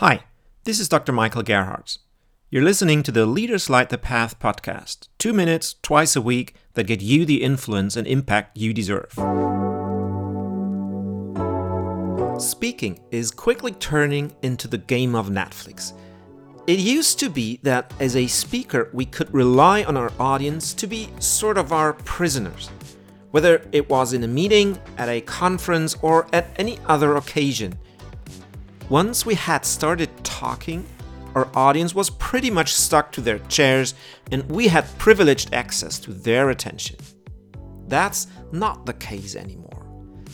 Hi, this is Dr. Michael Gerhardt. You're listening to the Leaders Light the Path podcast, two minutes twice a week that get you the influence and impact you deserve. Speaking is quickly turning into the game of Netflix. It used to be that as a speaker, we could rely on our audience to be sort of our prisoners, whether it was in a meeting, at a conference, or at any other occasion. Once we had started talking, our audience was pretty much stuck to their chairs and we had privileged access to their attention. That's not the case anymore.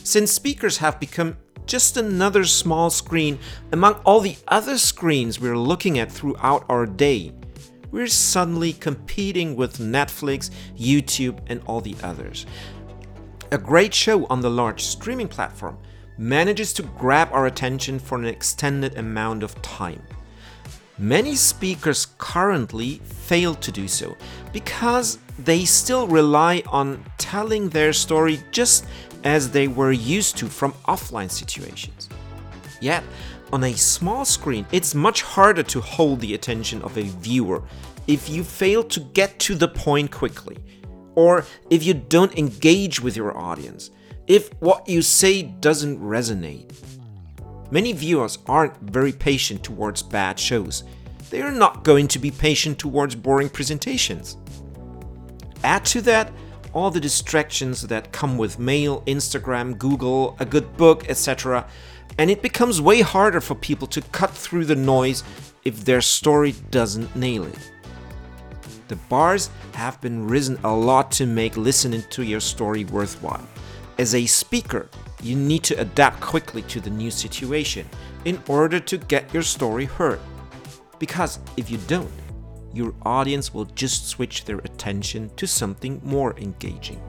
Since speakers have become just another small screen among all the other screens we're looking at throughout our day, we're suddenly competing with Netflix, YouTube, and all the others. A great show on the large streaming platform manages to grab our attention for an extended amount of time. Many speakers currently fail to do so because they still rely on telling their story just as they were used to from offline situations. Yet, on a small screen, it's much harder to hold the attention of a viewer if you fail to get to the point quickly, or if you don't engage with your audience if what you say doesn't resonate. Many viewers aren't very patient towards bad shows. They are not going to be patient towards boring presentations. Add to that all the distractions that come with mail, Instagram, Google, a good book, etc., and it becomes way harder for people to cut through the noise if their story doesn't nail it. The bars have been risen a lot to make listening to your story worthwhile. As a speaker, you need to adapt quickly to the new situation in order to get your story heard. Because if you don't, your audience will just switch their attention to something more engaging.